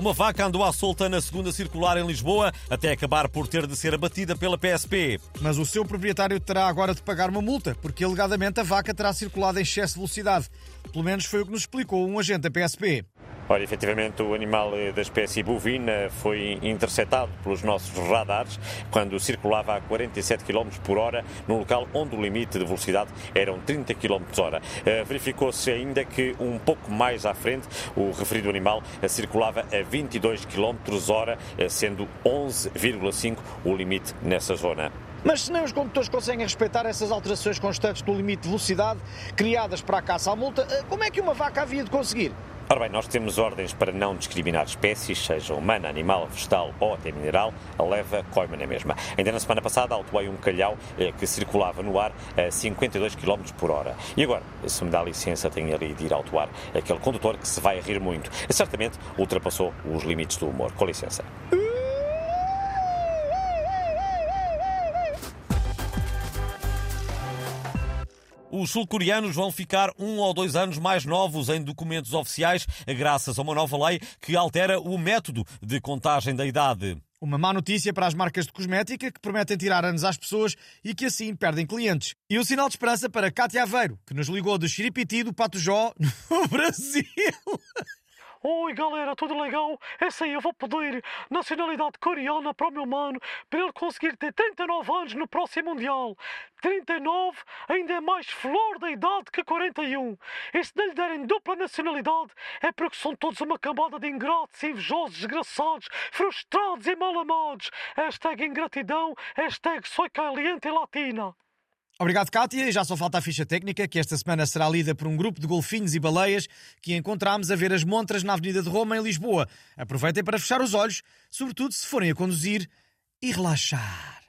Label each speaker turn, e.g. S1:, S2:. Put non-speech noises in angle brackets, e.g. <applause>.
S1: Uma vaca andou à solta na segunda circular em Lisboa até acabar por ter de ser abatida pela PSP.
S2: Mas o seu proprietário terá agora de pagar uma multa, porque alegadamente a vaca terá circulado em excesso de velocidade. Pelo menos foi o que nos explicou um agente da PSP.
S3: Ora, efetivamente, o animal eh, da espécie bovina foi interceptado pelos nossos radares quando circulava a 47 km por hora no local onde o limite de velocidade eram 30 km hora. Eh, verificou-se ainda que um pouco mais à frente o referido animal eh, circulava a 22 km hora, sendo 11,5 o limite nessa zona.
S2: Mas se nem os condutores conseguem respeitar essas alterações constantes do limite de velocidade criadas para a caça à multa, como é que uma vaca havia de conseguir?
S3: Ora bem, nós temos ordens para não discriminar espécies, seja humana, animal, vegetal ou até mineral, a leva coima na mesma. Ainda na semana passada autuei um calhau eh, que circulava no ar a 52 km por hora. E agora, se me dá licença, tenho ali de ir autuar aquele condutor que se vai rir muito. Certamente ultrapassou os limites do humor. Com licença.
S1: Os sul-coreanos vão ficar um ou dois anos mais novos em documentos oficiais, graças a uma nova lei que altera o método de contagem da idade.
S2: Uma má notícia para as marcas de cosmética que prometem tirar anos às pessoas e que assim perdem clientes. E um sinal de esperança para Cátia Aveiro, que nos ligou do Xiripiti do Pato Jó, <laughs> no Brasil.
S4: Oi galera, tudo legal? Essa aí eu vou pedir nacionalidade coreana para o meu mano para ele conseguir ter 39 anos no próximo Mundial. 39 ainda é mais flor da idade que 41. E se não lhe derem dupla nacionalidade é porque são todos uma cambada de ingratos, invejosos, desgraçados, frustrados e mal amados. Hashtag ingratidão, hashtag soy caliente latina.
S2: Obrigado, Kátia. E já só falta a ficha técnica, que esta semana será lida por um grupo de golfinhos e baleias que encontramos a ver as montras na Avenida de Roma, em Lisboa. Aproveitem para fechar os olhos, sobretudo se forem a conduzir e relaxar.